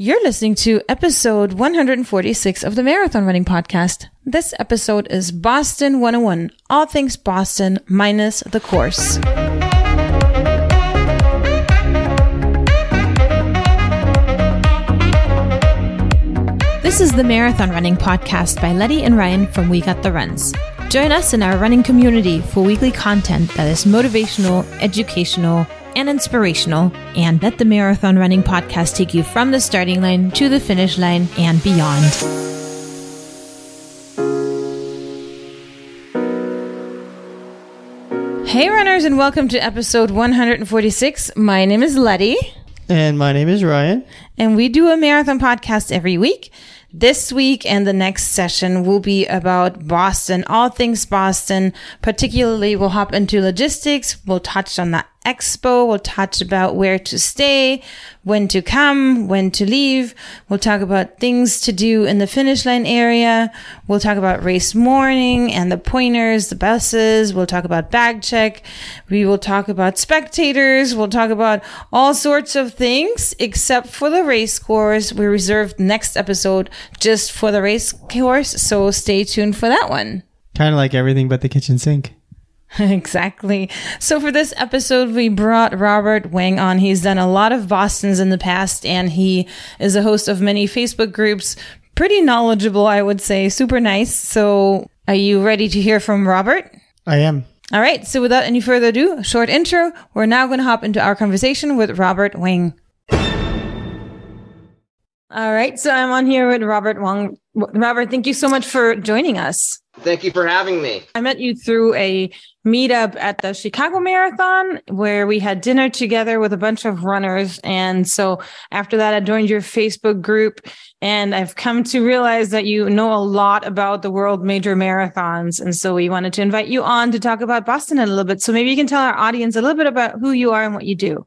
You're listening to episode 146 of the Marathon Running Podcast. This episode is Boston 101, all things Boston minus the course. This is the Marathon Running Podcast by Letty and Ryan from We Got the Runs. Join us in our running community for weekly content that is motivational, educational, and inspirational, and let the Marathon Running Podcast take you from the starting line to the finish line and beyond. Hey, runners, and welcome to episode 146. My name is Letty. And my name is Ryan. And we do a marathon podcast every week. This week and the next session will be about Boston, all things Boston. Particularly, we'll hop into logistics. We'll touch on the expo. We'll touch about where to stay, when to come, when to leave. We'll talk about things to do in the finish line area. We'll talk about race morning and the pointers, the buses. We'll talk about bag check. We will talk about spectators. We'll talk about all sorts of things except for the race course. We reserved next episode just for the race course. So stay tuned for that one. Kind of like everything but the kitchen sink. exactly. So for this episode, we brought Robert Wang on. He's done a lot of Boston's in the past and he is a host of many Facebook groups. Pretty knowledgeable, I would say. Super nice. So are you ready to hear from Robert? I am. All right. So without any further ado, short intro. We're now going to hop into our conversation with Robert Wang. All right. So I'm on here with Robert Wong. Robert, thank you so much for joining us. Thank you for having me. I met you through a meetup at the Chicago Marathon where we had dinner together with a bunch of runners. And so after that, I joined your Facebook group and I've come to realize that you know a lot about the world major marathons. And so we wanted to invite you on to talk about Boston a little bit. So maybe you can tell our audience a little bit about who you are and what you do.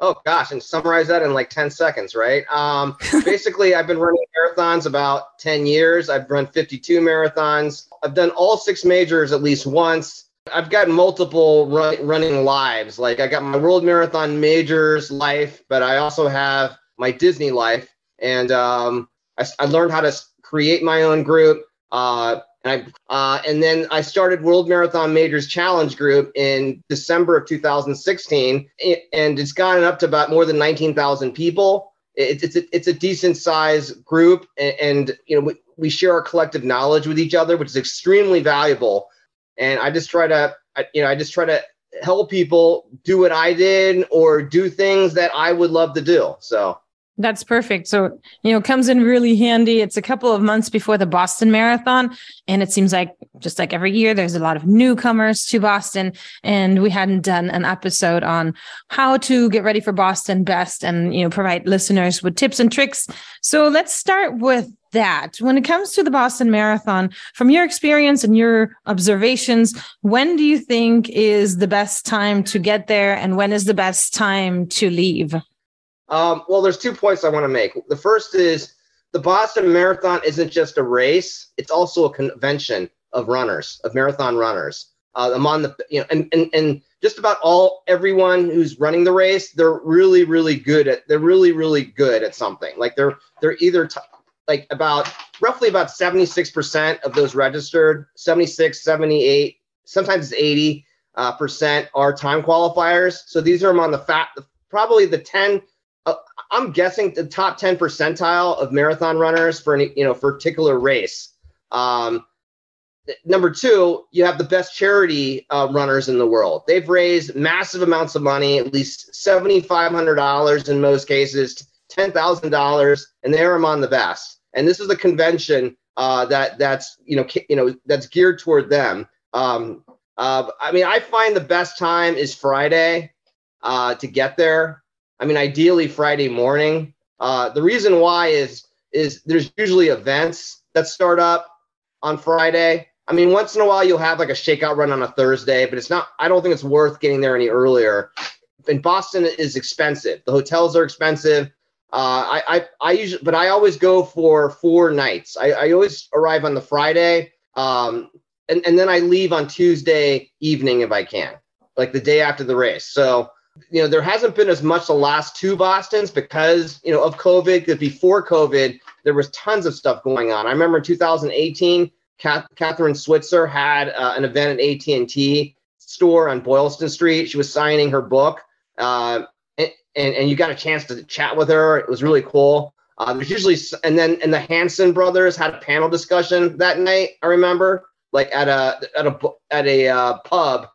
Oh gosh, and summarize that in like 10 seconds, right? Um, basically, I've been running marathons about 10 years. I've run 52 marathons. I've done all six majors at least once. I've got multiple run, running lives. Like I got my World Marathon Majors life, but I also have my Disney life. And um, I, I, learned how to create my own group. Uh, and I uh, and then I started World Marathon Majors Challenge Group in December of 2016, and it's gotten up to about more than 19,000 people. It's it's a, it's a decent size group, and, and you know we, we share our collective knowledge with each other, which is extremely valuable. And I just try to you know I just try to help people do what I did or do things that I would love to do. So that's perfect. So, you know, comes in really handy. It's a couple of months before the Boston Marathon. And it seems like just like every year, there's a lot of newcomers to Boston. And we hadn't done an episode on how to get ready for Boston best and, you know, provide listeners with tips and tricks. So let's start with that. When it comes to the Boston Marathon, from your experience and your observations, when do you think is the best time to get there? And when is the best time to leave? Um, well, there's two points I want to make. The first is the Boston Marathon isn't just a race; it's also a convention of runners, of marathon runners. Uh, I'm the, you know, and, and and just about all everyone who's running the race, they're really, really good at. They're really, really good at something. Like they're they're either t- like about roughly about 76% of those registered, 76, 78, sometimes it's 80 uh, percent are time qualifiers. So these are among the fat, probably the 10 I'm guessing the top 10 percentile of marathon runners for any, you know, particular race. Um, number two, you have the best charity uh, runners in the world. They've raised massive amounts of money, at least $7,500 in most cases, $10,000, and they're among the best. And this is a convention uh, that that's you know you know that's geared toward them. Um, uh, I mean, I find the best time is Friday uh, to get there I mean, ideally Friday morning. Uh, the reason why is is there's usually events that start up on Friday. I mean, once in a while you'll have like a shakeout run on a Thursday, but it's not. I don't think it's worth getting there any earlier. And Boston is expensive. The hotels are expensive. Uh, I, I I usually, but I always go for four nights. I, I always arrive on the Friday, um, and and then I leave on Tuesday evening if I can, like the day after the race. So you know, there hasn't been as much the last two Boston's because, you know, of COVID. Because before COVID, there was tons of stuff going on. I remember in 2018, Kathrine Switzer had uh, an event at AT&T store on Boylston Street. She was signing her book, uh, and, and, and you got a chance to chat with her. It was really cool. Uh, there's usually, and then and the Hanson brothers had a panel discussion that night. I remember, like at a at a at a uh, pub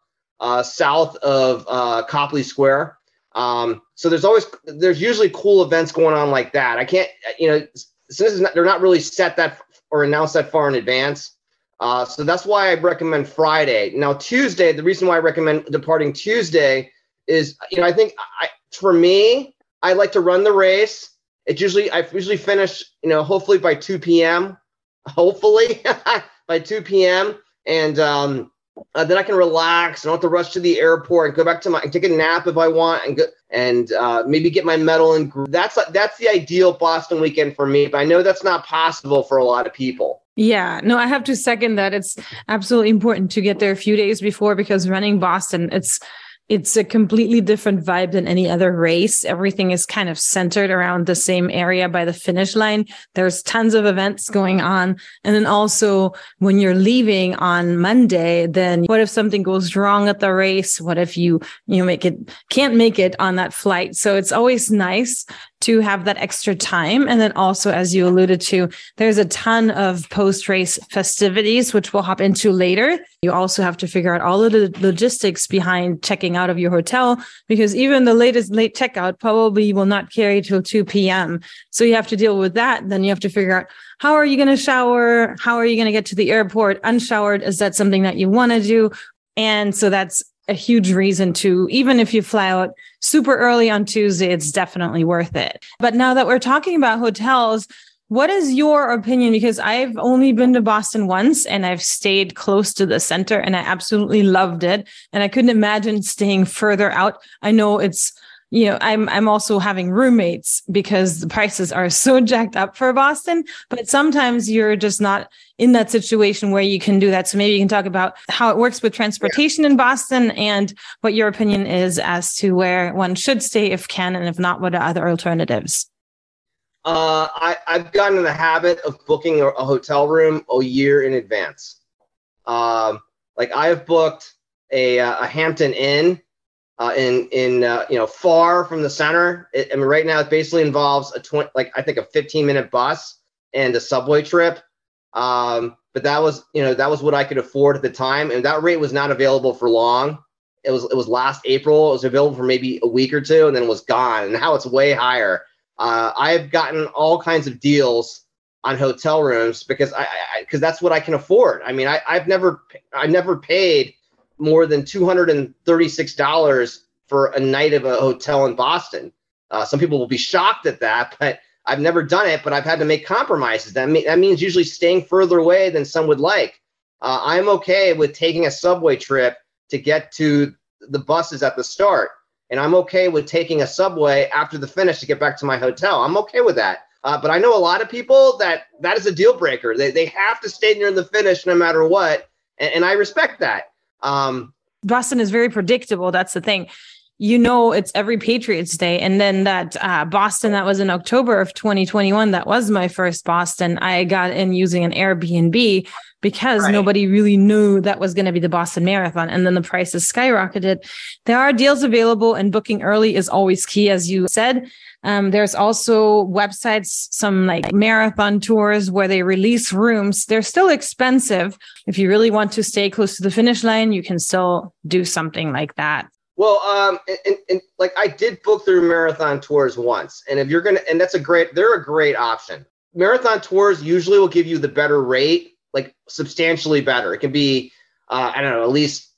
uh, south of uh, Copley Square. Um, so there's always there's usually cool events going on like that. I can't you know since not, they're not really set that or announced that far in advance. Uh, so that's why I recommend Friday. Now Tuesday, the reason why I recommend departing Tuesday is you know I think I, for me I like to run the race. It usually I usually finish you know hopefully by 2 p.m. Hopefully by 2 p.m. and um, uh, then I can relax. I don't have to rush to the airport and go back to my take a nap if I want and go and uh, maybe get my medal and that's that's the ideal Boston weekend for me. But I know that's not possible for a lot of people. Yeah, no, I have to second that. It's absolutely important to get there a few days before because running Boston, it's it's a completely different vibe than any other race. Everything is kind of centered around the same area by the finish line. There's tons of events going on. And then also when you're leaving on Monday, then what if something goes wrong at the race? What if you, you make it, can't make it on that flight? So it's always nice to have that extra time. And then also, as you alluded to, there's a ton of post race festivities, which we'll hop into later. You also have to figure out all of the logistics behind checking out of your hotel because even the latest late checkout probably will not carry till 2 p.m. So you have to deal with that. Then you have to figure out how are you going to shower? How are you going to get to the airport unshowered? Is that something that you want to do? And so that's a huge reason to, even if you fly out super early on Tuesday, it's definitely worth it. But now that we're talking about hotels, what is your opinion? Because I've only been to Boston once and I've stayed close to the center and I absolutely loved it. And I couldn't imagine staying further out. I know it's you know, I'm I'm also having roommates because the prices are so jacked up for Boston, but sometimes you're just not in that situation where you can do that. So maybe you can talk about how it works with transportation in Boston and what your opinion is as to where one should stay if can and if not, what are other alternatives? Uh, I, I've gotten in the habit of booking a, a hotel room a year in advance. Um, like I have booked a, a Hampton Inn uh, in in uh, you know far from the center. It, I mean, right now it basically involves a twenty, like I think a 15 minute bus and a subway trip. Um, but that was you know that was what I could afford at the time, and that rate was not available for long. It was it was last April. It was available for maybe a week or two, and then it was gone. And now it's way higher. Uh, I've gotten all kinds of deals on hotel rooms because I because that's what I can afford. I mean, I, I've never I never paid more than $236 for a night of a hotel in Boston. Uh, some people will be shocked at that, but I've never done it, but I've had to make compromises. That, that means usually staying further away than some would like. Uh, I'm okay with taking a subway trip to get to the buses at the start. And I'm okay with taking a subway after the finish to get back to my hotel. I'm okay with that. Uh, but I know a lot of people that that is a deal breaker. They, they have to stay near the finish no matter what. And, and I respect that. Um, Boston is very predictable. That's the thing. You know, it's every Patriots Day. And then that uh, Boston, that was in October of 2021. That was my first Boston. I got in using an Airbnb because right. nobody really knew that was going to be the Boston Marathon. And then the prices skyrocketed. There are deals available, and booking early is always key, as you said. Um, there's also websites, some like marathon tours where they release rooms. They're still expensive. If you really want to stay close to the finish line, you can still do something like that. Well, um, and, and, like I did book through marathon tours once, and if you're gonna, and that's a great, they're a great option. Marathon tours usually will give you the better rate, like substantially better. It can be, uh, I don't know, at least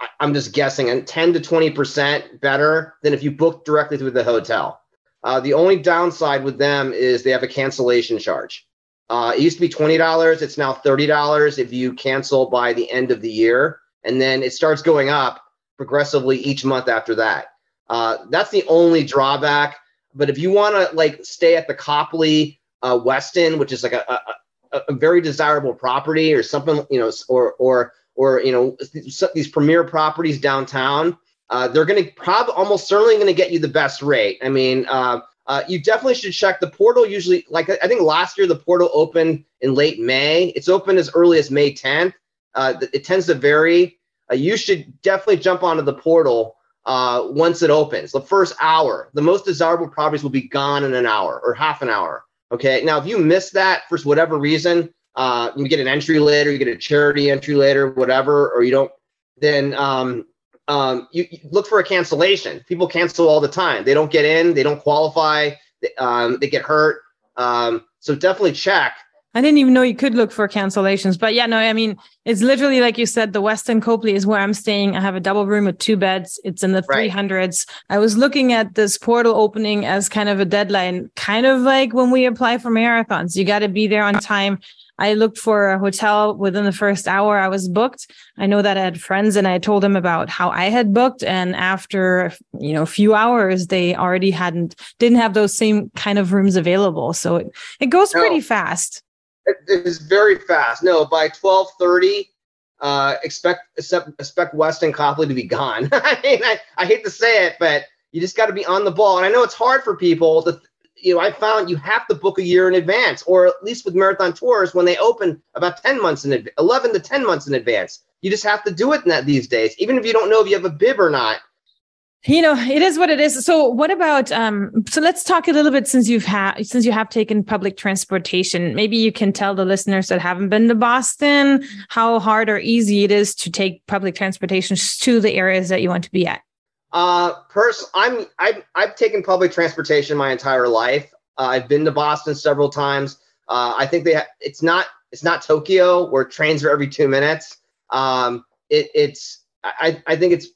I, I'm just guessing, and 10 to 20 percent better than if you book directly through the hotel. Uh, the only downside with them is they have a cancellation charge. Uh, it used to be twenty dollars; it's now thirty dollars if you cancel by the end of the year, and then it starts going up progressively each month after that. Uh, that's the only drawback. But if you want to like stay at the Copley uh, Westin, which is like a, a, a very desirable property, or something, you know, or or or you know these premier properties downtown, uh, they're going to probably almost certainly going to get you the best rate. I mean, uh, uh, you definitely should check the portal. Usually, like I think last year the portal opened in late May. It's open as early as May 10th. Uh, it tends to vary. Uh, you should definitely jump onto the portal uh, once it opens. The first hour, the most desirable properties will be gone in an hour or half an hour. Okay. Now, if you miss that for whatever reason, uh, you get an entry later, you get a charity entry later, whatever, or you don't, then um, um, you, you, look for a cancellation. People cancel all the time. They don't get in, they don't qualify, they, um, they get hurt. Um, so definitely check. I didn't even know you could look for cancellations. But yeah, no, I mean, it's literally like you said, the Westin Copley is where I'm staying. I have a double room with two beds. It's in the right. 300s. I was looking at this portal opening as kind of a deadline, kind of like when we apply for marathons. You got to be there on time. I looked for a hotel within the first hour I was booked. I know that I had friends and I told them about how I had booked. And after, you know, a few hours, they already hadn't, didn't have those same kind of rooms available. So it, it goes no, pretty fast. It is very fast. No, by 1230, uh, expect, expect, expect Westin Copley to be gone. I mean, I, I hate to say it, but you just got to be on the ball. And I know it's hard for people to, you know, I found you have to book a year in advance, or at least with marathon tours, when they open about 10 months in 11 to 10 months in advance. You just have to do it in that these days, even if you don't know if you have a bib or not. You know, it is what it is. So, what about? Um, so, let's talk a little bit since you've had since you have taken public transportation. Maybe you can tell the listeners that haven't been to Boston how hard or easy it is to take public transportation to the areas that you want to be at. Uh, pers- I'm I've, I've taken public transportation my entire life. Uh, I've been to Boston several times. Uh, I think they ha- it's not it's not Tokyo where trains are every two minutes. Um, it, it's I, I think it's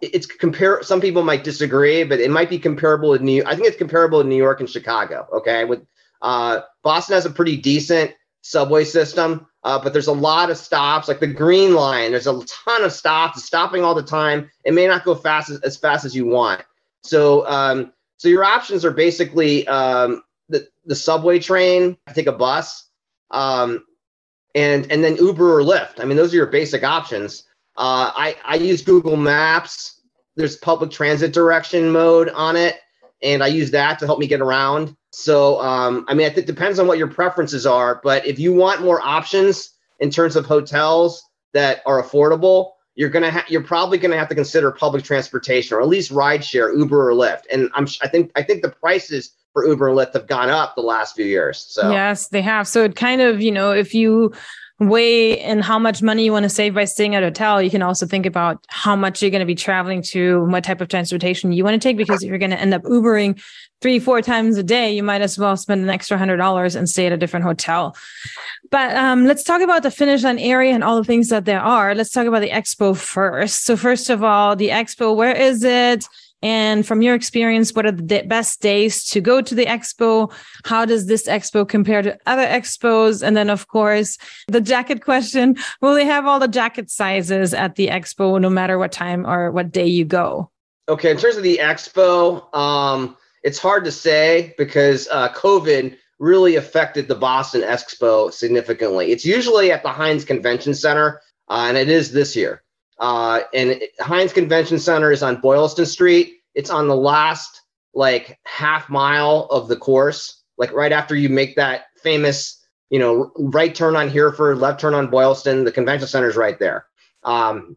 it's compare. Some people might disagree, but it might be comparable to New. I think it's comparable to New York and Chicago. Okay, with uh, Boston has a pretty decent subway system. Uh, but there's a lot of stops, like the Green Line. There's a ton of stops, stopping all the time. It may not go fast as, as fast as you want. So, um, so your options are basically um, the the subway train, take a bus, um, and and then Uber or Lyft. I mean, those are your basic options. Uh, I I use Google Maps. There's public transit direction mode on it, and I use that to help me get around. So, um, I mean, I think it depends on what your preferences are. But if you want more options in terms of hotels that are affordable, you're gonna ha- you're probably gonna have to consider public transportation or at least rideshare, Uber or Lyft. And I'm I think I think the prices for Uber and Lyft have gone up the last few years. So yes, they have. So it kind of you know if you weigh in how much money you want to save by staying at a hotel, you can also think about how much you're going to be traveling to, what type of transportation you want to take, because if you're going to end up Ubering three, four times a day, you might as well spend an extra hundred dollars and stay at a different hotel. But um, let's talk about the finish line area and all the things that there are. Let's talk about the expo first. So first of all, the expo, where is it? And from your experience, what are the best days to go to the expo? How does this expo compare to other expos? And then, of course, the jacket question Will they have all the jacket sizes at the expo no matter what time or what day you go? Okay, in terms of the expo, um, it's hard to say because uh, COVID really affected the Boston Expo significantly. It's usually at the Hynes Convention Center, uh, and it is this year. Uh, and Hynes Convention Center is on Boylston Street. It's on the last like half mile of the course, like right after you make that famous, you know, right turn on Hereford, left turn on Boylston. The convention center is right there. Um,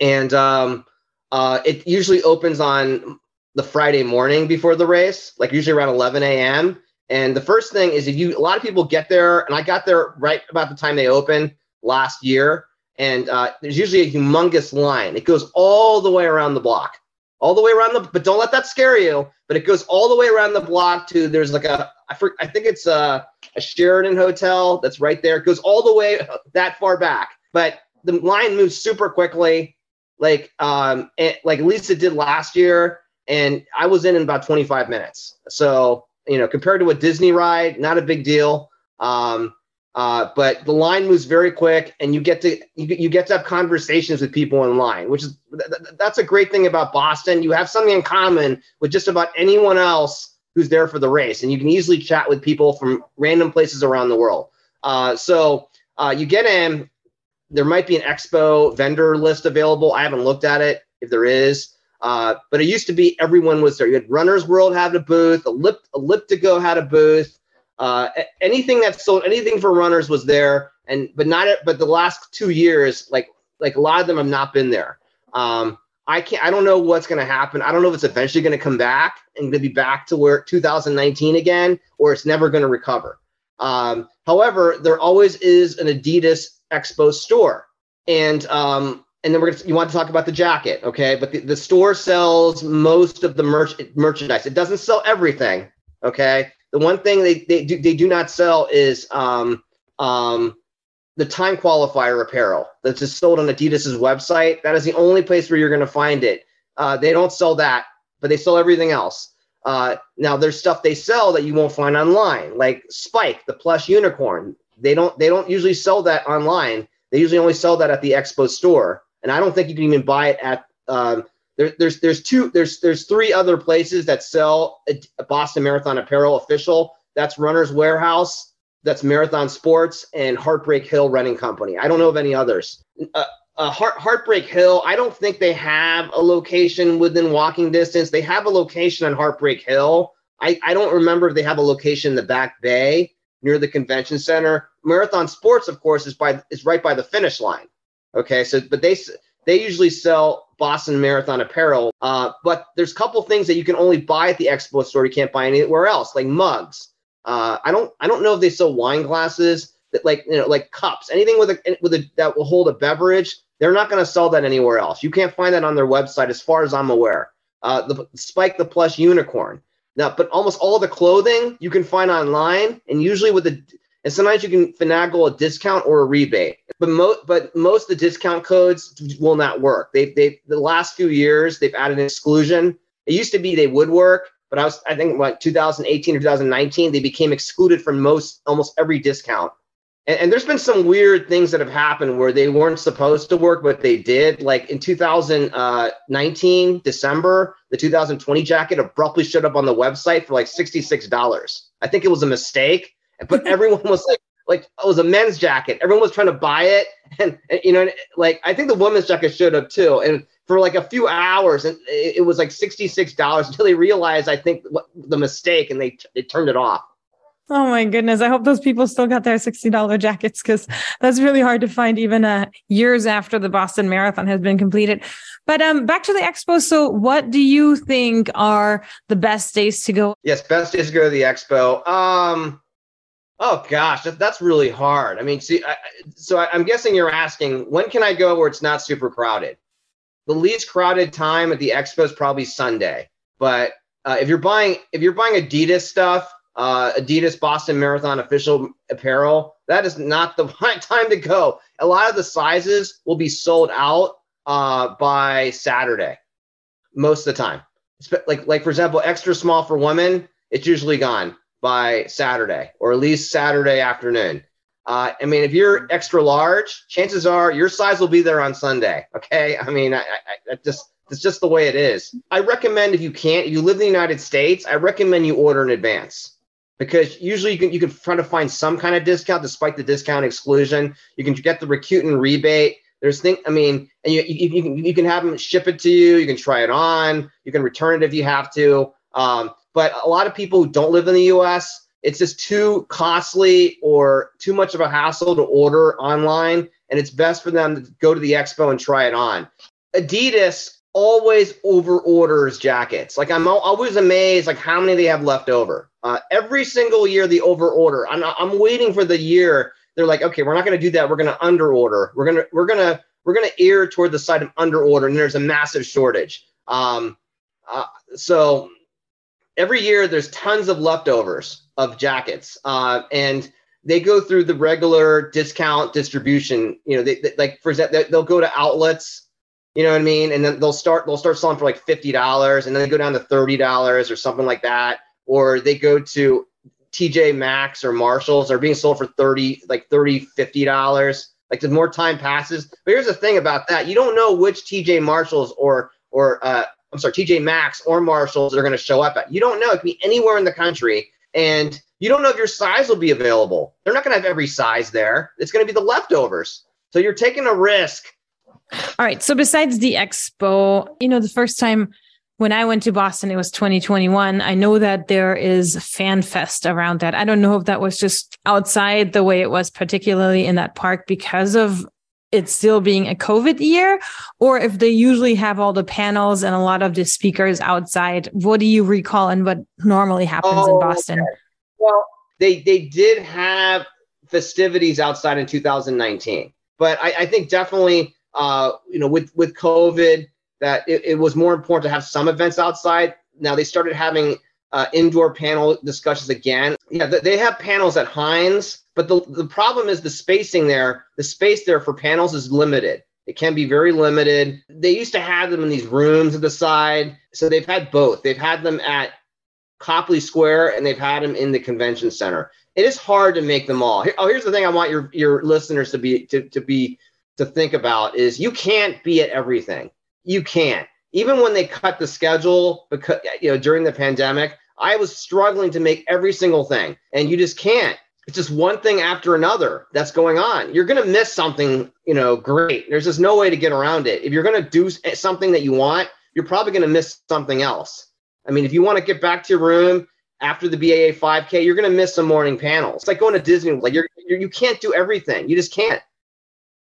and um, uh, it usually opens on the Friday morning before the race, like usually around 11 a.m. And the first thing is if you, a lot of people get there, and I got there right about the time they opened last year and uh, there's usually a humongous line. It goes all the way around the block, all the way around the. But don't let that scare you. But it goes all the way around the block to there's like a I, for, I think it's a, a Sheraton hotel that's right there. It goes all the way that far back, but the line moves super quickly. like um and, like Lisa did last year, and I was in in about 25 minutes. So you know, compared to a Disney ride, not a big deal. Um, uh, but the line moves very quick, and you get to you, you get to have conversations with people in line, which is th- that's a great thing about Boston. You have something in common with just about anyone else who's there for the race, and you can easily chat with people from random places around the world. Uh, so uh, you get in. There might be an expo vendor list available. I haven't looked at it. If there is, uh, but it used to be everyone was there. You had Runner's World had a booth, Ellip- Elliptigo had a booth. Uh, anything that sold anything for runners was there, and but not but the last two years, like like a lot of them have not been there. Um, I can't. I don't know what's going to happen. I don't know if it's eventually going to come back and going to be back to where 2019 again, or it's never going to recover. Um, however, there always is an Adidas Expo store, and um, and then we're gonna you want to talk about the jacket, okay? But the, the store sells most of the merch merchandise. It doesn't sell everything, okay? The one thing they they do they do not sell is um um the time qualifier apparel that's just sold on Adidas's website. That is the only place where you're going to find it. Uh, they don't sell that, but they sell everything else. Uh, now there's stuff they sell that you won't find online, like Spike, the plush unicorn. They don't they don't usually sell that online. They usually only sell that at the Expo store and I don't think you can even buy it at. Um, there, there's there's two there's there's three other places that sell a, a Boston Marathon apparel official. That's Runner's Warehouse, that's Marathon Sports, and Heartbreak Hill Running Company. I don't know of any others. Uh, uh, Heart, Heartbreak Hill, I don't think they have a location within walking distance. They have a location on Heartbreak Hill. I, I don't remember if they have a location in the back bay near the convention center. Marathon Sports, of course, is by is right by the finish line. Okay, so but they they usually sell Boston Marathon apparel, uh, but there's a couple things that you can only buy at the expo store. You can't buy anywhere else, like mugs. Uh, I don't I don't know if they sell wine glasses that like you know like cups, anything with a with a that will hold a beverage. They're not going to sell that anywhere else. You can't find that on their website, as far as I'm aware. Uh, the Spike the Plush Unicorn. Now, but almost all the clothing you can find online, and usually with the and sometimes you can finagle a discount or a rebate. But most but most of the discount codes will not work. They they the last few years they've added an exclusion. It used to be they would work, but I was I think like 2018 or 2019 they became excluded from most almost every discount. And, and, there's been some weird things that have happened where they weren't supposed to work, but they did. Like in 2019 December, the 2020 jacket abruptly showed up on the website for like $66. I think it was a mistake but everyone was like, like it was a men's jacket. Everyone was trying to buy it, and, and you know, like I think the women's jacket showed up too. And for like a few hours, and it, it was like sixty six dollars until they realized I think what, the mistake, and they they turned it off. Oh my goodness. I hope those people still got their $60 jackets because that's really hard to find even uh, years after the Boston Marathon has been completed. But um, back to the expo. So, what do you think are the best days to go? Yes, best days to go to the expo. Um, Oh gosh, that, that's really hard. I mean, see, I, so I, am guessing you're asking when can I go where it's not super crowded? The least crowded time at the expo is probably Sunday. But uh, if you're buying if you're buying Adidas stuff, uh, Adidas Boston Marathon official apparel, that is not the right time to go. A lot of the sizes will be sold out uh, by Saturday, most of the time. Like like for example, extra small for women, it's usually gone by Saturday or at least Saturday afternoon. Uh, I mean, if you're extra large, chances are your size will be there on Sunday. Okay. I mean, I, I, I just, it's just the way it is. I recommend if you can't, if you live in the United States, I recommend you order in advance because usually you can you can try to find some kind of discount despite the discount exclusion. You can get the Rakuten rebate. There's thing. I mean, and you, you, you, can you can have them ship it to you. You can try it on. You can return it if you have to. Um, but a lot of people who don't live in the US, it's just too costly or too much of a hassle to order online. And it's best for them to go to the expo and try it on. Adidas always over orders jackets. Like I'm always amazed like how many they have left over. Uh, every single year they over order. I'm, I'm waiting for the year. They're like, okay, we're not going to do that. We're going to under order. We're going to, we're going to, we're going to err toward the side of under order. And there's a massive shortage. Um, uh, so every year there's tons of leftovers of jackets, uh, and they go through the regular discount distribution. You know, they, they like for example, they'll go to outlets You know what I mean? And then they'll start they'll start selling for like fifty dollars, and then they go down to thirty dollars or something like that, or they go to TJ Maxx or Marshalls are being sold for 30 like 30 50 dollars like the more time passes but here's the thing about that you don't know which TJ Marshalls or or uh, I'm sorry TJ Maxx or Marshalls are going to show up at. You don't know. It could be anywhere in the country and you don't know if your size will be available. They're not going to have every size there. It's going to be the leftovers. So you're taking a risk. All right so besides the expo you know the first time when I went to Boston, it was 2021. I know that there is fan fest around that. I don't know if that was just outside the way it was, particularly in that park because of it still being a COVID year, or if they usually have all the panels and a lot of the speakers outside. What do you recall and what normally happens oh, in Boston? Okay. Well, they they did have festivities outside in 2019, but I, I think definitely uh, you know with with COVID that it, it, was more important to have some events outside. Now they started having uh, indoor panel discussions again. Yeah, they have panels at Hynes, but the, the problem is the spacing there. The space there for panels is limited. It can be very limited. They used to have them in these rooms at the side. So they've had both. They've had them at Copley Square and they've had them in the convention center. It is hard to make them all. Oh, here's the thing I want your, your listeners to be to, to be to think about is you can't be at everything you can't. Even when they cut the schedule because you know during the pandemic, I was struggling to make every single thing, and you just can't. It's just one thing after another that's going on. You're going to miss something, you know, great. There's just no way to get around it. If you're going to do eh, something that you want, you're probably going to miss something else. I mean, if you want to get back to your room after the BAA 5K, you're going to miss some morning panels. It's like going to Disney. Like you're, you're you can't do everything. You just can't.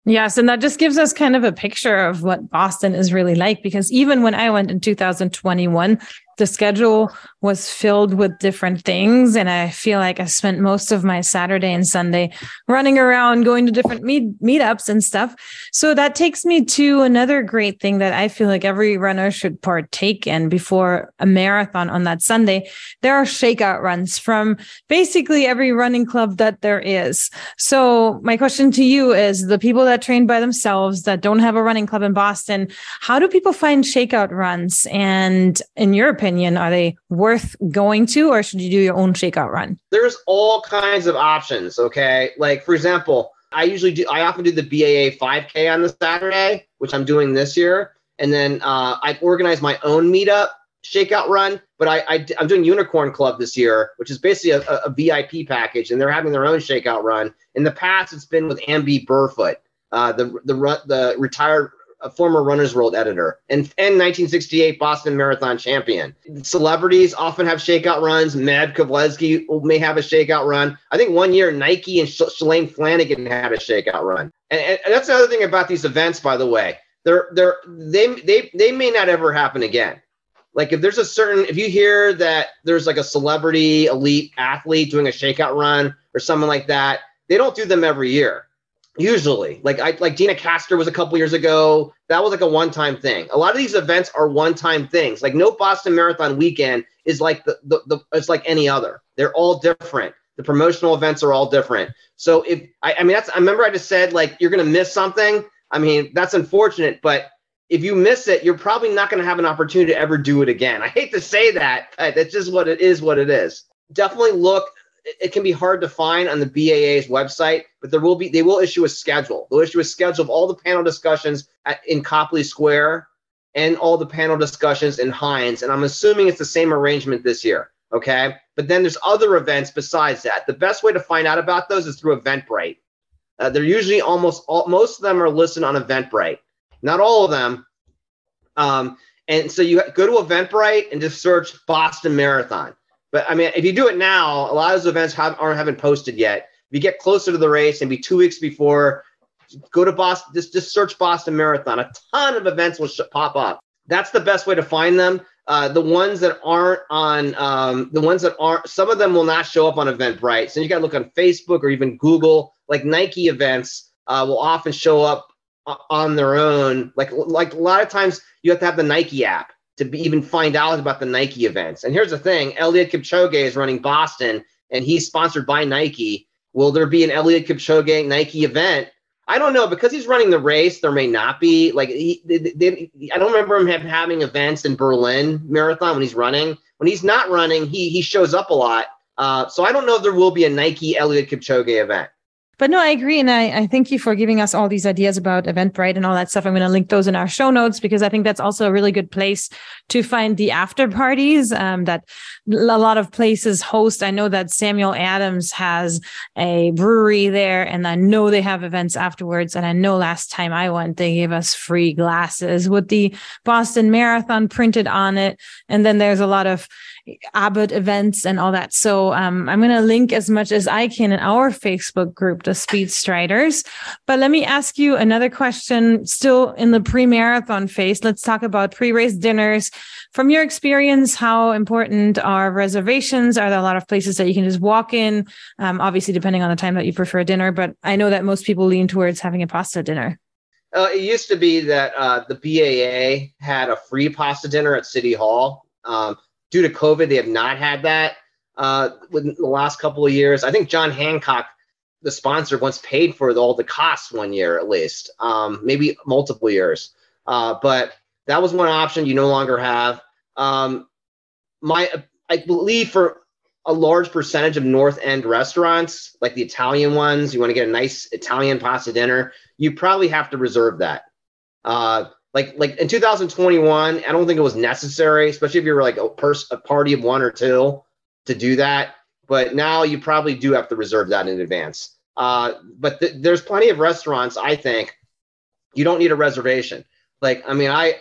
Yes. And that just gives us kind of a picture of what Boston is really like. Because even when I went in 2021, the schedule was filled with different things. And I feel like I spent most of my Saturday and Sunday running around, going to different meet meetups and stuff. So that takes me to another great thing that I feel like every runner should partake in before a marathon on that Sunday. There are shakeout runs from basically every running club that there is. So my question to you is the people that train by themselves that don't have a running club in Boston, how do people find shakeout runs? And in your opinion, opinion, are they worth going to, or should you do your own shakeout run? There's all kinds of options. Okay, like for example, I usually do. I often do the BAA 5K on the Saturday, which I'm doing this year, and then uh, I organize my own meetup shakeout run. But I, I am doing Unicorn Club this year, which is basically a, a, VIP package, and they're having their own shakeout run. In the past, it's been with Amby Burfoot, uh, the the the retired a former Runner's World editor, and, and 1968 Boston Marathon champion. Celebrities often have shakeout runs. Meb Keflezighi may have a shakeout run. I think one year Nike and Sh- Shalane Flanagan had a shakeout run. And, and, that's another thing about these events, by the way. They're, they're, they, they, they may not ever happen again. Like if there's a certain, if you hear that there's like a celebrity elite athlete doing a shakeout run or something like that, they don't do them every year Usually, like I like Deena Kastor was a couple years ago. That was like a one-time thing. A lot of these events are one-time things. Like no Boston Marathon weekend is like the, the, the it's like any other. They're all different. The promotional events are all different. So if I, I mean that's I remember I just said like you're gonna miss something. I mean that's unfortunate, but if you miss it, you're probably not to have an opportunity to ever do it again. I hate to say that. That's just what it is. What it is. Definitely look it can be hard to find on the BAA's website, but there will be they will issue a schedule. They'll issue a schedule of all the panel discussions at, in Copley Square and all the panel discussions in Hynes. And I'm assuming it's the same arrangement this year. Okay. But then there's other events besides that. The best way to find out about those is through Eventbrite. Uh, they're usually almost all, most of them are listed on Eventbrite. Not all of them. Um, and so you go to Eventbrite and just search Boston Marathon. But I mean, if you do it now, a lot of those events have, aren't haven't posted yet. If you get closer to the race and be two weeks before, go to Boston. Just just search Boston Marathon. A ton of events will sh- pop up. That's the best way to find them. Uh, the ones that aren't on, um, the ones that aren't, some of them will not show up on Eventbrite. So you got to look on Facebook or even Google. Like Nike events uh, will often show up on their own. Like like a lot of times you have to have the Nike app to be, even find out about the Nike events. And here's the thing Eliud Kipchoge is running Boston and he's sponsored by Nike. Will there be an Eliud Kipchoge Nike event I don't know because he's running the race. There may not be like he, they, they, I don't remember him have, having events in Berlin Marathon when he's running. When he's not running, he he shows up a lot. Uh, so I don't know if there will be a Nike Eliud Kipchoge event. But no, I agree. And I, I thank you for giving us all these ideas about Eventbrite and all that stuff. I'm going to link those in our show notes because I think that's also a really good place to find the after parties um, that a lot of places host. I know that Samuel Adams has a brewery there and I know they have events afterwards. And I know last time I went, they gave us free glasses with the Boston Marathon printed on it. And then there's a lot of Abbott events and all that. So um, I'm going to link as much as I can in our Facebook group, the Speed Striders. But let me ask you another question still in the pre marathon phase. Let's talk about pre race dinners. From your experience, how important are reservations? Are there a lot of places that you can just walk in? Um, obviously, depending on the time that you prefer dinner, but I know that most people lean towards having a pasta dinner. Uh, it used to be that uh, the BAA had a free pasta dinner at City Hall. Um, due to COVID, they have not had that uh, within the last couple of years. I think John Hancock, the sponsor, once paid for all the costs one year at least, um, maybe multiple years. Uh, but that was one option you no longer have. Um, my, I believe for a large percentage of North End restaurants, like the Italian ones, you want to get a nice Italian pasta dinner, you probably have to reserve that. Uh, like like in 2021 i don't think it was necessary especially if you're like a person a party of one or two to do that. But now you probably do have to reserve that in advance. Uh, but th- there's plenty of restaurants i think you don't need a reservation. Like i mean i, I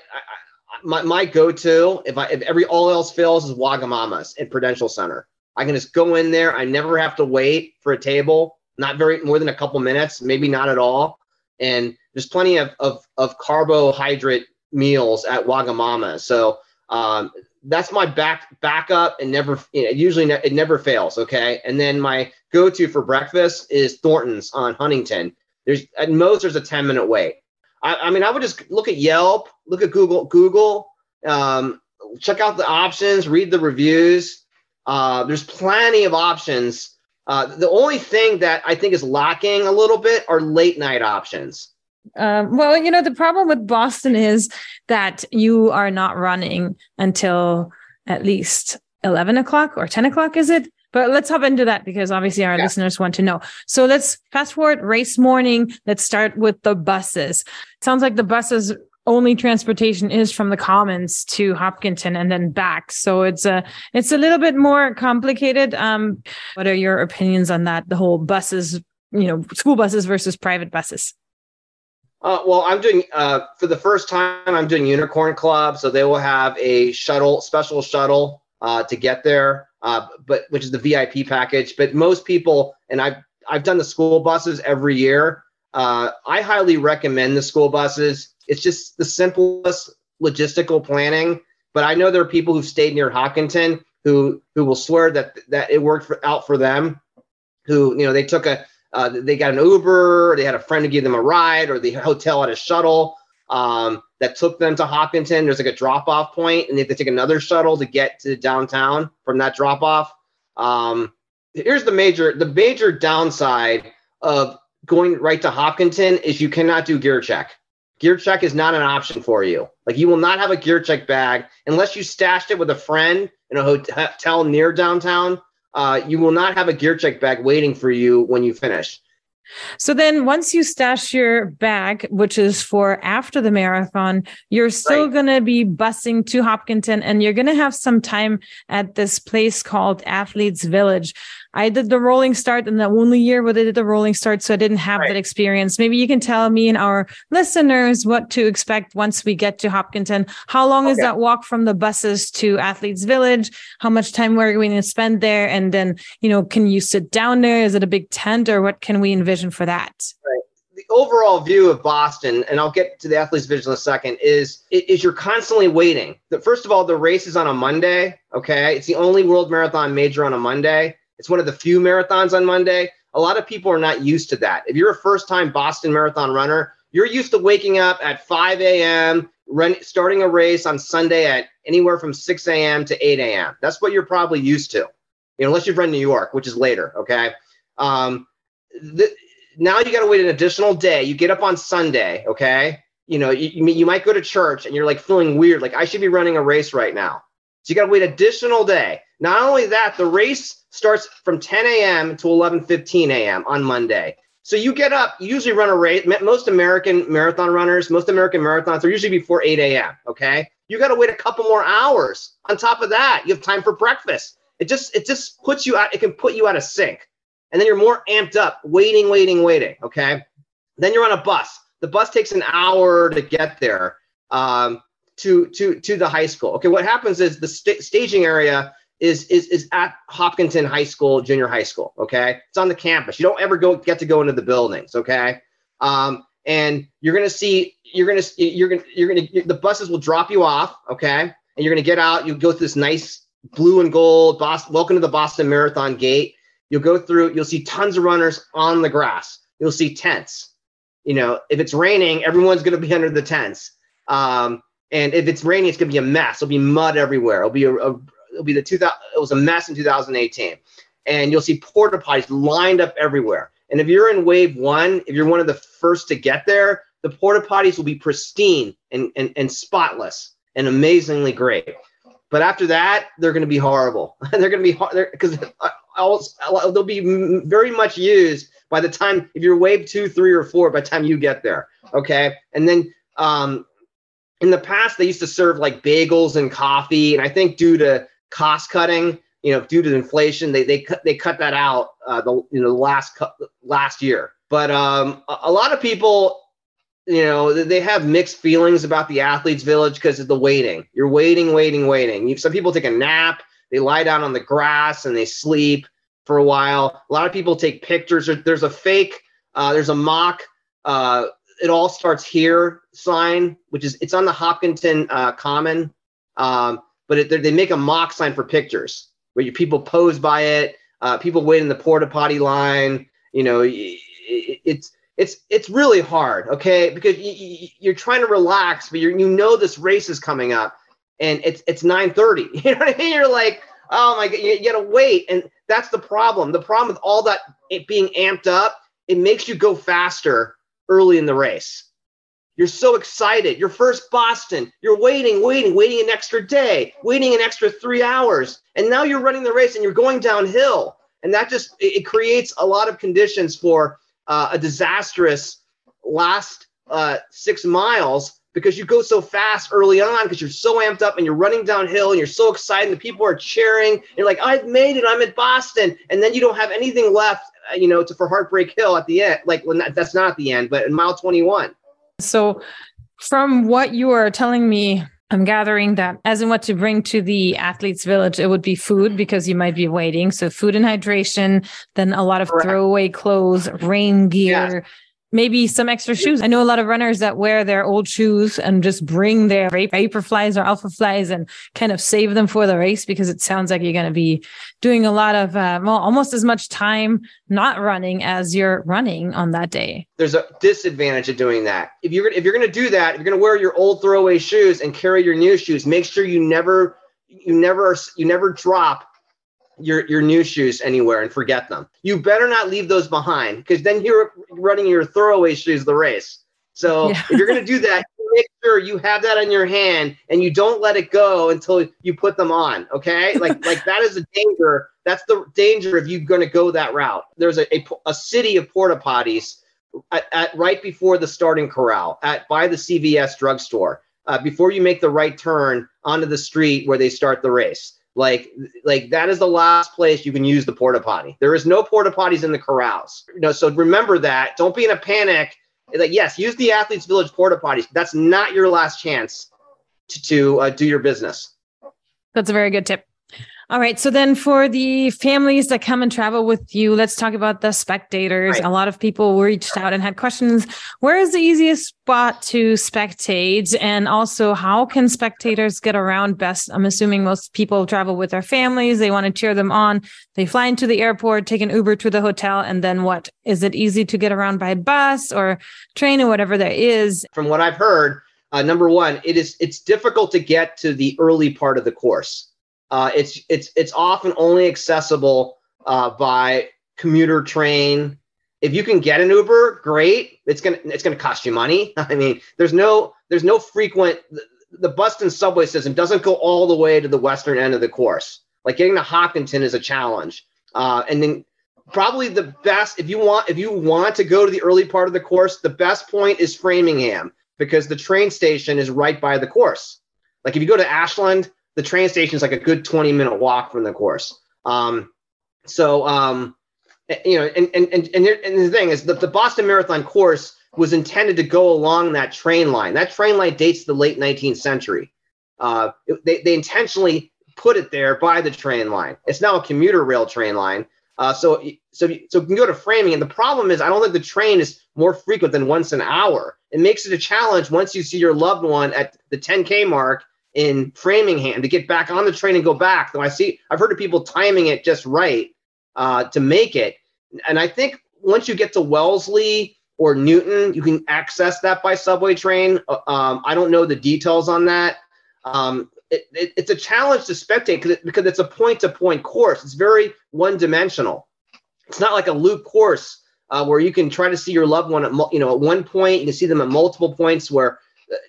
my, my go-to if i if every all else fails is wagamama's in prudential center. I can just go in there i never have to wait for a table not very more than a couple minutes maybe not at all. And there's plenty of, of, of carbohydrate meals at Wagamama. So um, that's my back backup and never you know, usually ne- it never fails. Okay, and then my go-to for breakfast is Thornton's on Huntington. There's at most there's a 10 minute wait. I, I mean I would just look at Yelp, look at Google, Google, um, check out the options, read the reviews. Uh, there's plenty of options. Uh, the only thing that I think is lacking a little bit are late night options. Um, well, you know, the problem with Boston is that you are not running until at least 11 o'clock or 10 o'clock, is it? But let's hop into that because obviously our yeah. listeners want to know. So let's fast forward race morning. Let's start with the buses. Sounds like the buses only transportation is from the commons to hopkinton and then back so it's a it's a little bit more complicated um what are your opinions on that the whole buses you know school buses versus private buses uh, well, I'm doing uh, for the first time. I'm doing Unicorn Club, so they will have a shuttle, special shuttle uh, to get there, uh, but which is the VIP package. But most people, and I've I've done the school buses every year. Uh, I highly recommend the school buses. It's just the simplest logistical planning. But I know there are people who've stayed near Hopkinton who who will swear that that it worked for, out for them. Who you know they took a uh, they got an Uber, they had a friend to give them a ride, or the hotel had a shuttle um, that took them to Hopkinton. There's like a drop off point, and they have to take another shuttle to get to downtown from that drop off. Um, here's the major the major downside of going right to Hopkinton is you cannot do gear check. Gear check is not an option for you. Like you will not have a gear check bag unless you stashed it with a friend in a hotel near downtown uh, you will not have a gear check bag waiting for you when you finish. So then once you stash your bag, which is for after the marathon, you're still right. going to be busing to Hopkinton and you're going to have some time at this place called Athletes Village. I did the rolling start in the only year where they did the rolling start, so I didn't have right. that experience. Maybe you can tell me and our listeners what to expect once we get to Hopkinton. How long okay. is that walk from the buses to Athletes Village? How much time are we're going to spend there? And then, you know, can you sit down there? Is it a big tent or what can we envision for that? Right the overall view of Boston, and I'll get to the Athletes Village in a second, is is you're constantly waiting. The, first of all, the race is on a Monday. Okay, it's the only World Marathon major on a Monday. It's one of the few marathons on Monday. A lot of people are not used to that. If you're a first time Boston Marathon runner, you're used to waking up at 5 a.m., starting a race on Sunday at anywhere from 6 a.m. to 8 a.m. That's what you're probably used to, you know, unless you've run New York, which is later. Okay. Um, the, now you got to wait an additional day. You get up on Sunday, okay? You know, you, you, you might go to church and you're like feeling weird, like I should be running a race right now. So you got to wait an additional day. Not only that, the race starts from 10 a.m. to 11:15 a.m. on Monday. So you get up, you usually run a race. Most American marathon runners, most American marathons are usually before 8 a.m. Okay, you got to wait a couple more hours. On top of that, you have time for breakfast. It just it just puts you out. It can put you out of sync, and then you're more amped up, waiting, waiting, waiting. Okay, then you're on a bus. The bus takes an hour to get there um, to to to the high school. Okay, what happens is the st- staging area is is is at Hopkinton High School, junior high school. Okay, it's on the campus. You don't ever go get to go into the buildings. Okay, um, and you're gonna see you're gonna you're gonna you're gonna the buses will drop you off. Okay, and you're gonna get out. You go through this nice blue and gold. Boston, welcome to the Boston Marathon gate. You'll go through. You'll see tons of runners on the grass. You'll see tents. You know, if it's raining, everyone's gonna be under the tents. Um, and if it's raining, it's gonna be a mess. It'll be mud everywhere. It'll be a, a, it'll be the 2000 it was a mess in 2018 and you'll see porta potties lined up everywhere. And if you're in wave one if you're one of the first to get there the porta potties will be pristine and, and, and spotless and amazingly great. But after that they're going to be horrible. They're going to be hard because they'll be very much used by the time if you're wave two three or four by the time you get there okay? And then um, in the past they used to serve like bagels and coffee. And i think due to cost cutting, you know, due to inflation, they they cut they cut that out uh, the you know the last last year. But um, a, a lot of people, you know, they have mixed feelings about the athletes' village because of the waiting. You're waiting, waiting, waiting. You, some people take a nap. They lie down on the grass and they sleep for a while. A lot of people take pictures. There's a fake. Uh, there's a mock. Uh, it all starts here sign, which is it's on the Hopkinton uh, Common. Um, but it, they make a mock sign for pictures where people pose by it. Uh, people wait in the porta potty line. You know, it, it's it's it's really hard, okay? Because you, you're trying to relax, but you you know this race is coming up, and it's it's 9:30. You know what I mean? You're like, oh my god, you, you gotta wait, and that's the problem. The problem with all that it being amped up, it makes you go faster early in the race. You're so excited. Your first Boston. You're waiting, waiting, waiting an extra day, waiting an extra three hours. And now you're running the race and you're going downhill. And that just, it, it creates a lot of conditions for uh, a disastrous last uh, six miles because you go so fast early on because you're so amped up and you're running downhill and you're so excited and the people are cheering. You're like, I've made it. I'm at Boston. And then you don't have anything left, uh, you know, to, for Heartbreak Hill at the end. Like, not, that's not the end, but in mile 21 so, from what you are telling me, I'm gathering that as in what to bring to the athletes village, it would be food because you might be waiting. So food and hydration, then a lot of Correct. throwaway clothes, rain gear, maybe some extra shoes. I know a lot of runners that wear their old shoes and just bring their Vaporflies or Alphaflies and kind of save them for the race because it sounds like you're going to be doing a lot of, uh, well, almost as much time not running as you're running on that day. There's a disadvantage of doing that. If you're if you're going to do that, if you're going to wear your old throwaway shoes and carry your new shoes. Make sure you never you never you never drop your your new shoes anywhere and forget them. You better not leave those behind because then you're running your throwaway shoes the race. So yeah. if you're going to do that, make sure you have that in your hand and you don't let it go until you put them on. Okay, like like that is a danger. That's the danger if you're going to go that route. There's a, a, a city of porta potties at, at, right before the starting corral at by the CVS drugstore. Uh, before you make the right turn onto the street where they start the race like, like that is the last place you can use the porta potty. There is no porta potties in the corrals. You know, so remember that. Don't be in a panic. Like, yes, use the athletes' village porta potties. That's not your last chance to, to uh, do your business. That's a very good tip. All right. So then for the families that come and travel with you, let's talk about the spectators. Right. A lot of people reached out and had questions. Where is the easiest spot to spectate? And also, how can spectators get around best? I'm assuming most people travel with their families. They want to cheer them on. They fly into the airport, take an Uber to the hotel. And then what? Is it easy to get around by bus or train or whatever there is? From what I've heard, uh, number one, it is it's difficult to get to the early part of the course uh, it's it's it's often only accessible uh, by commuter train. If you can get an Uber, great. It's gonna it's gonna cost you money. I mean, there's no there's no frequent the, the Boston subway system doesn't go all the way to the western end of the course. Like getting to Hopkinton is a challenge. Uh, and then probably the best if you want if you want to go to the early part of the course, the best point is Framingham because the train station is right by the course. Like if you go to Ashland, the train station is like a good 20 minute walk from the course. Um, so um, you know, and and and and, and the thing is that the Boston Marathon course was intended to go along that train line. That train line dates to the late 19th century. Uh, they, they intentionally put it there by the train line. It's now a commuter rail train line. Uh, so, so, so you can go to framing, and the problem is, I don't think the train is more frequent than once an hour. It makes it a challenge once you see your loved one at the 10k mark in Framingham to get back on the train and go back. Though I see, I've heard of people timing it just right uh, to make it, and I think once you get to Wellesley or Newton, you can access that by subway train. Uh, um, I don't know the details on that. Um, it, it, it's a challenge to spectate because it, because it's a point to point course. It's very one dimensional. It's not like a loop course uh, where you can try to see your loved one at you know at one point. You can see them at multiple points where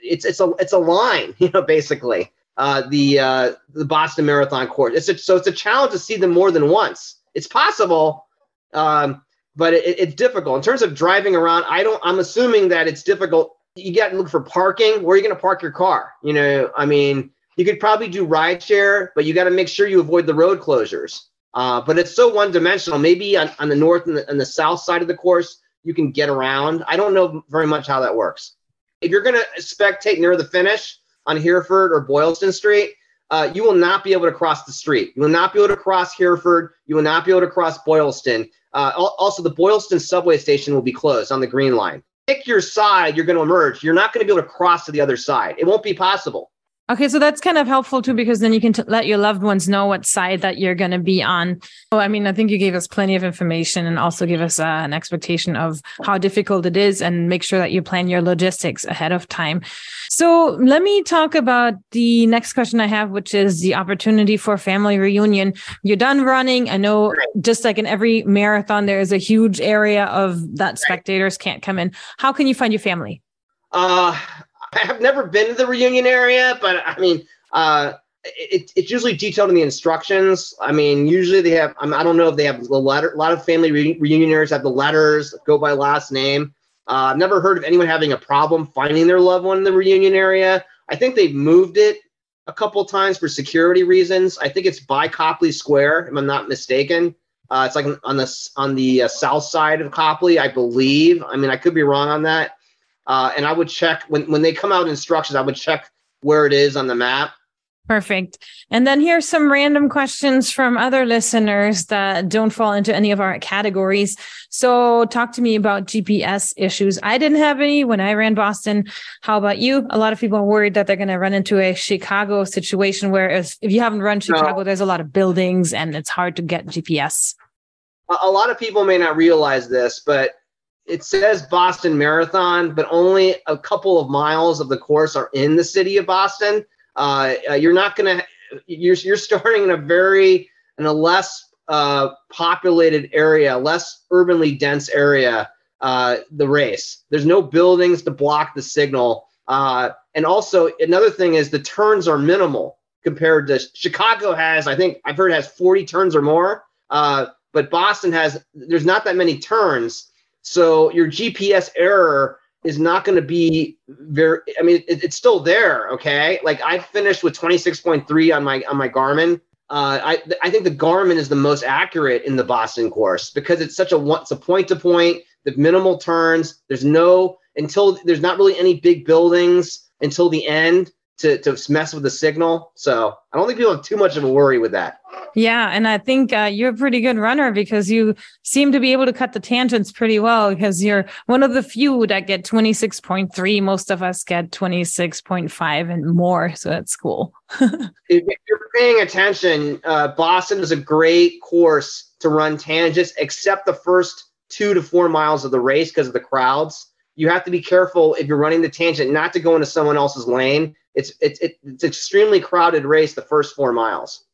it's it's a it's a line. You know, basically uh, the uh, the Boston Marathon course. It's a, so it's a challenge to see them more than once. It's possible, um, but it, it's difficult in terms of driving around. I don't. I'm assuming that it's difficult. You got to look for parking. Where are you going to park your car? You know, I mean, you could probably do rideshare, but you got to make sure you avoid the road closures. Uh, but it's so one dimensional. Maybe on, on the north and the, and the south side of the course, you can get around. I don't know very much how that works. If you're going to spectate near the finish on Hereford or Boylston Street, uh, you will not be able to cross the street. You will not be able to cross Hereford. You will not be able to cross Boylston. Uh, also, the Boylston subway station will be closed on the Green Line. Pick your side, you're going to emerge. You're not going to be able to cross to the other side. It won't be possible. Okay, so that's kind of helpful too, because then you can t- let your loved ones know what side that you're going to be on. So, I mean, I think you gave us plenty of information and also give us uh, an expectation of how difficult it is and make sure that you plan your logistics ahead of time. So, let me talk about the next question I have, which is the opportunity for family reunion. You're done running. I know just like in every marathon, there is a huge area of that spectators can't come in. How can you find your family? Uh, I have never been to the reunion area, but I mean, uh, it, it's usually detailed in the instructions. I mean, usually they have. I, mean, I don't know if they have the letter. A lot of family re- reunioners have the letters go by last name. Uh, I've never heard of anyone having a problem finding their loved one in the reunion area. I think they've moved it a couple times for security reasons. I think it's by Copley Square, if I'm not mistaken. Uh, it's like on the on the uh, south side of Copley, I believe. I mean, I could be wrong on that. Uh, and I would check when, when they come out instructions, I would check where it is on the map. Perfect. And then here's some random questions from other listeners that don't fall into any of our categories. So talk to me about GPS issues. I didn't have any when I ran Boston. How about you? A lot of people are worried that they're going to run into a Chicago situation where if, if you haven't run Chicago, no. there's a lot of buildings and it's hard to get GPS. A lot of people may not realize this, but it says Boston Marathon, but only a couple of miles of the course are in the city of Boston. Uh, uh you're not going to you're you're starting in a very in a less uh, populated area, less urbanly dense area. Uh, the race. There's no buildings to block the signal. Uh, and also another thing is the turns are minimal compared to Chicago has. I think I've heard has 40 turns or more. Uh, but Boston has there's not that many turns. So your GPS error is not going to be very. I mean, it, it's still there. Okay, like I finished with 26.3 on my on my Garmin. Uh, I I think the Garmin is the most accurate in the Boston course because it's such a it's a point to point. The minimal turns. There's no until there's not really any big buildings until the end to to mess with the signal. So I don't think people have too much of a worry with that. Yeah, and I think uh, you're a pretty good runner because you seem to be able to cut the tangents pretty well because you're one of the few that get 26.3. Most of us get 26.5 and more, so that's cool. if you're paying attention, uh, Boston is a great course to run tangents, except the first two to four miles of the race because of the crowds. You have to be careful if you're running the tangent not to go into someone else's lane it's it's it's extremely crowded race the first four miles.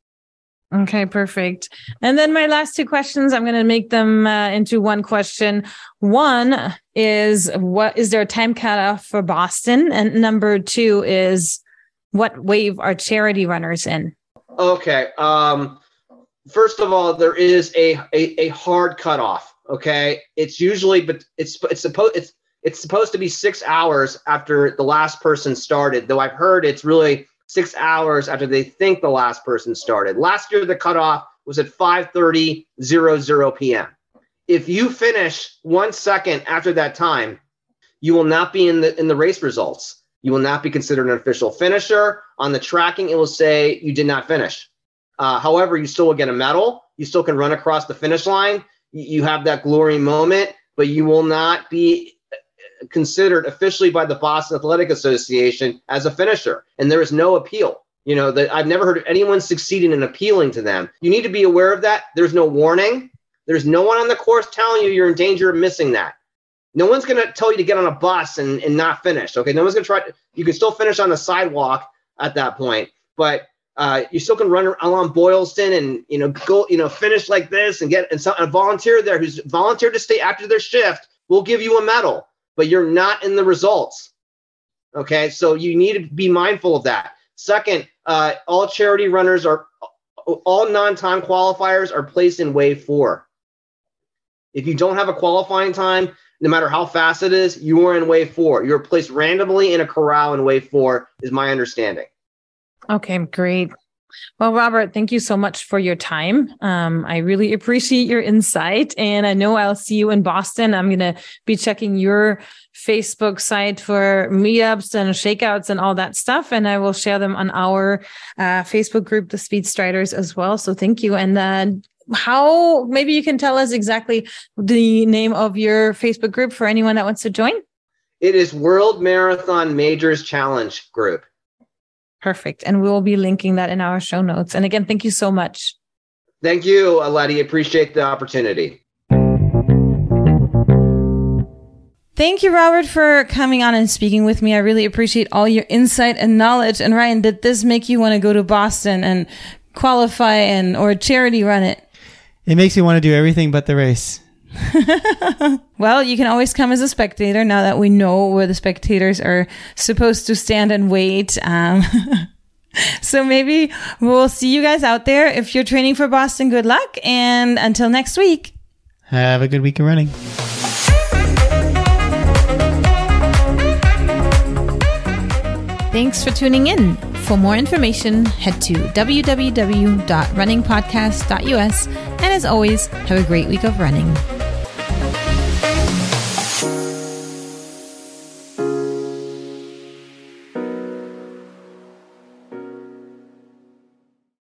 Okay, perfect. And then my last two questions, I'm going to make them uh, into one question. One is what is there a time cutoff for Boston? And number two is what wave are charity runners in? Okay. Um, first of all, there is a, a, a hard cutoff. Okay. It's usually, but it's, it's supposed, it's, it's supposed to be six hours after the last person started, though I've heard it's really six hours after they think the last person started. Last year, the cutoff was at 5:30 00 p.m. If you finish one second after that time, you will not be in the in the race results. You will not be considered an official finisher. On the tracking, it will say you did not finish. Uh, however, you still will get a medal. You still can run across the finish line. You have that glory moment, but you will not be considered officially by the Boston Athletic Association as a finisher, and there is no appeal. You know that I've never heard of anyone succeeding in appealing to them. You need to be aware of that. There's no warning. There's no one on the course telling you you're in danger of missing that. No one's going to tell you to get on a bus and, and not finish. Okay, no one's going to try. You can still finish on the sidewalk at that point, but uh, you still can run along Boylston and you know go you know finish like this and get and some, a volunteer there who's volunteered to stay after their shift will give you a medal but you're not in the results. Okay, so you need to be mindful of that. Second, uh, all charity runners are, all non time qualifiers are placed in wave four. If you don't have a qualifying time, no matter how fast it is, you are in wave four. You're placed randomly in a corral in wave four, is my understanding. Okay, great. Well, Robert, thank you so much for your time. Um, I really appreciate your insight. And I know I'll see you in Boston. I'm going to be checking your Facebook site for meetups and shakeouts and all that stuff. And I will share them on our uh, Facebook group, the Speed Striders, as well. So thank you. And uh, how maybe you can tell us exactly the name of your Facebook group for anyone that wants to join? It is World Marathon Majors Challenge Group. Perfect. And we'll be linking that in our show notes. And again, thank you so much. Thank you, Letty. Appreciate the opportunity. Thank you, Robert, for coming on and speaking with me. I really appreciate all your insight and knowledge. And Ryan, did this make you want to go to Boston and qualify and or charity run it? It makes me want to do everything but the race. well, you can always come as a spectator now that we know where the spectators are supposed to stand and wait. Um, so maybe we'll see you guys out there. If you're training for Boston, good luck. And until next week, have a good week of running. Thanks for tuning in. For more information, head to www.runningpodcast.us. And as always, have a great week of running.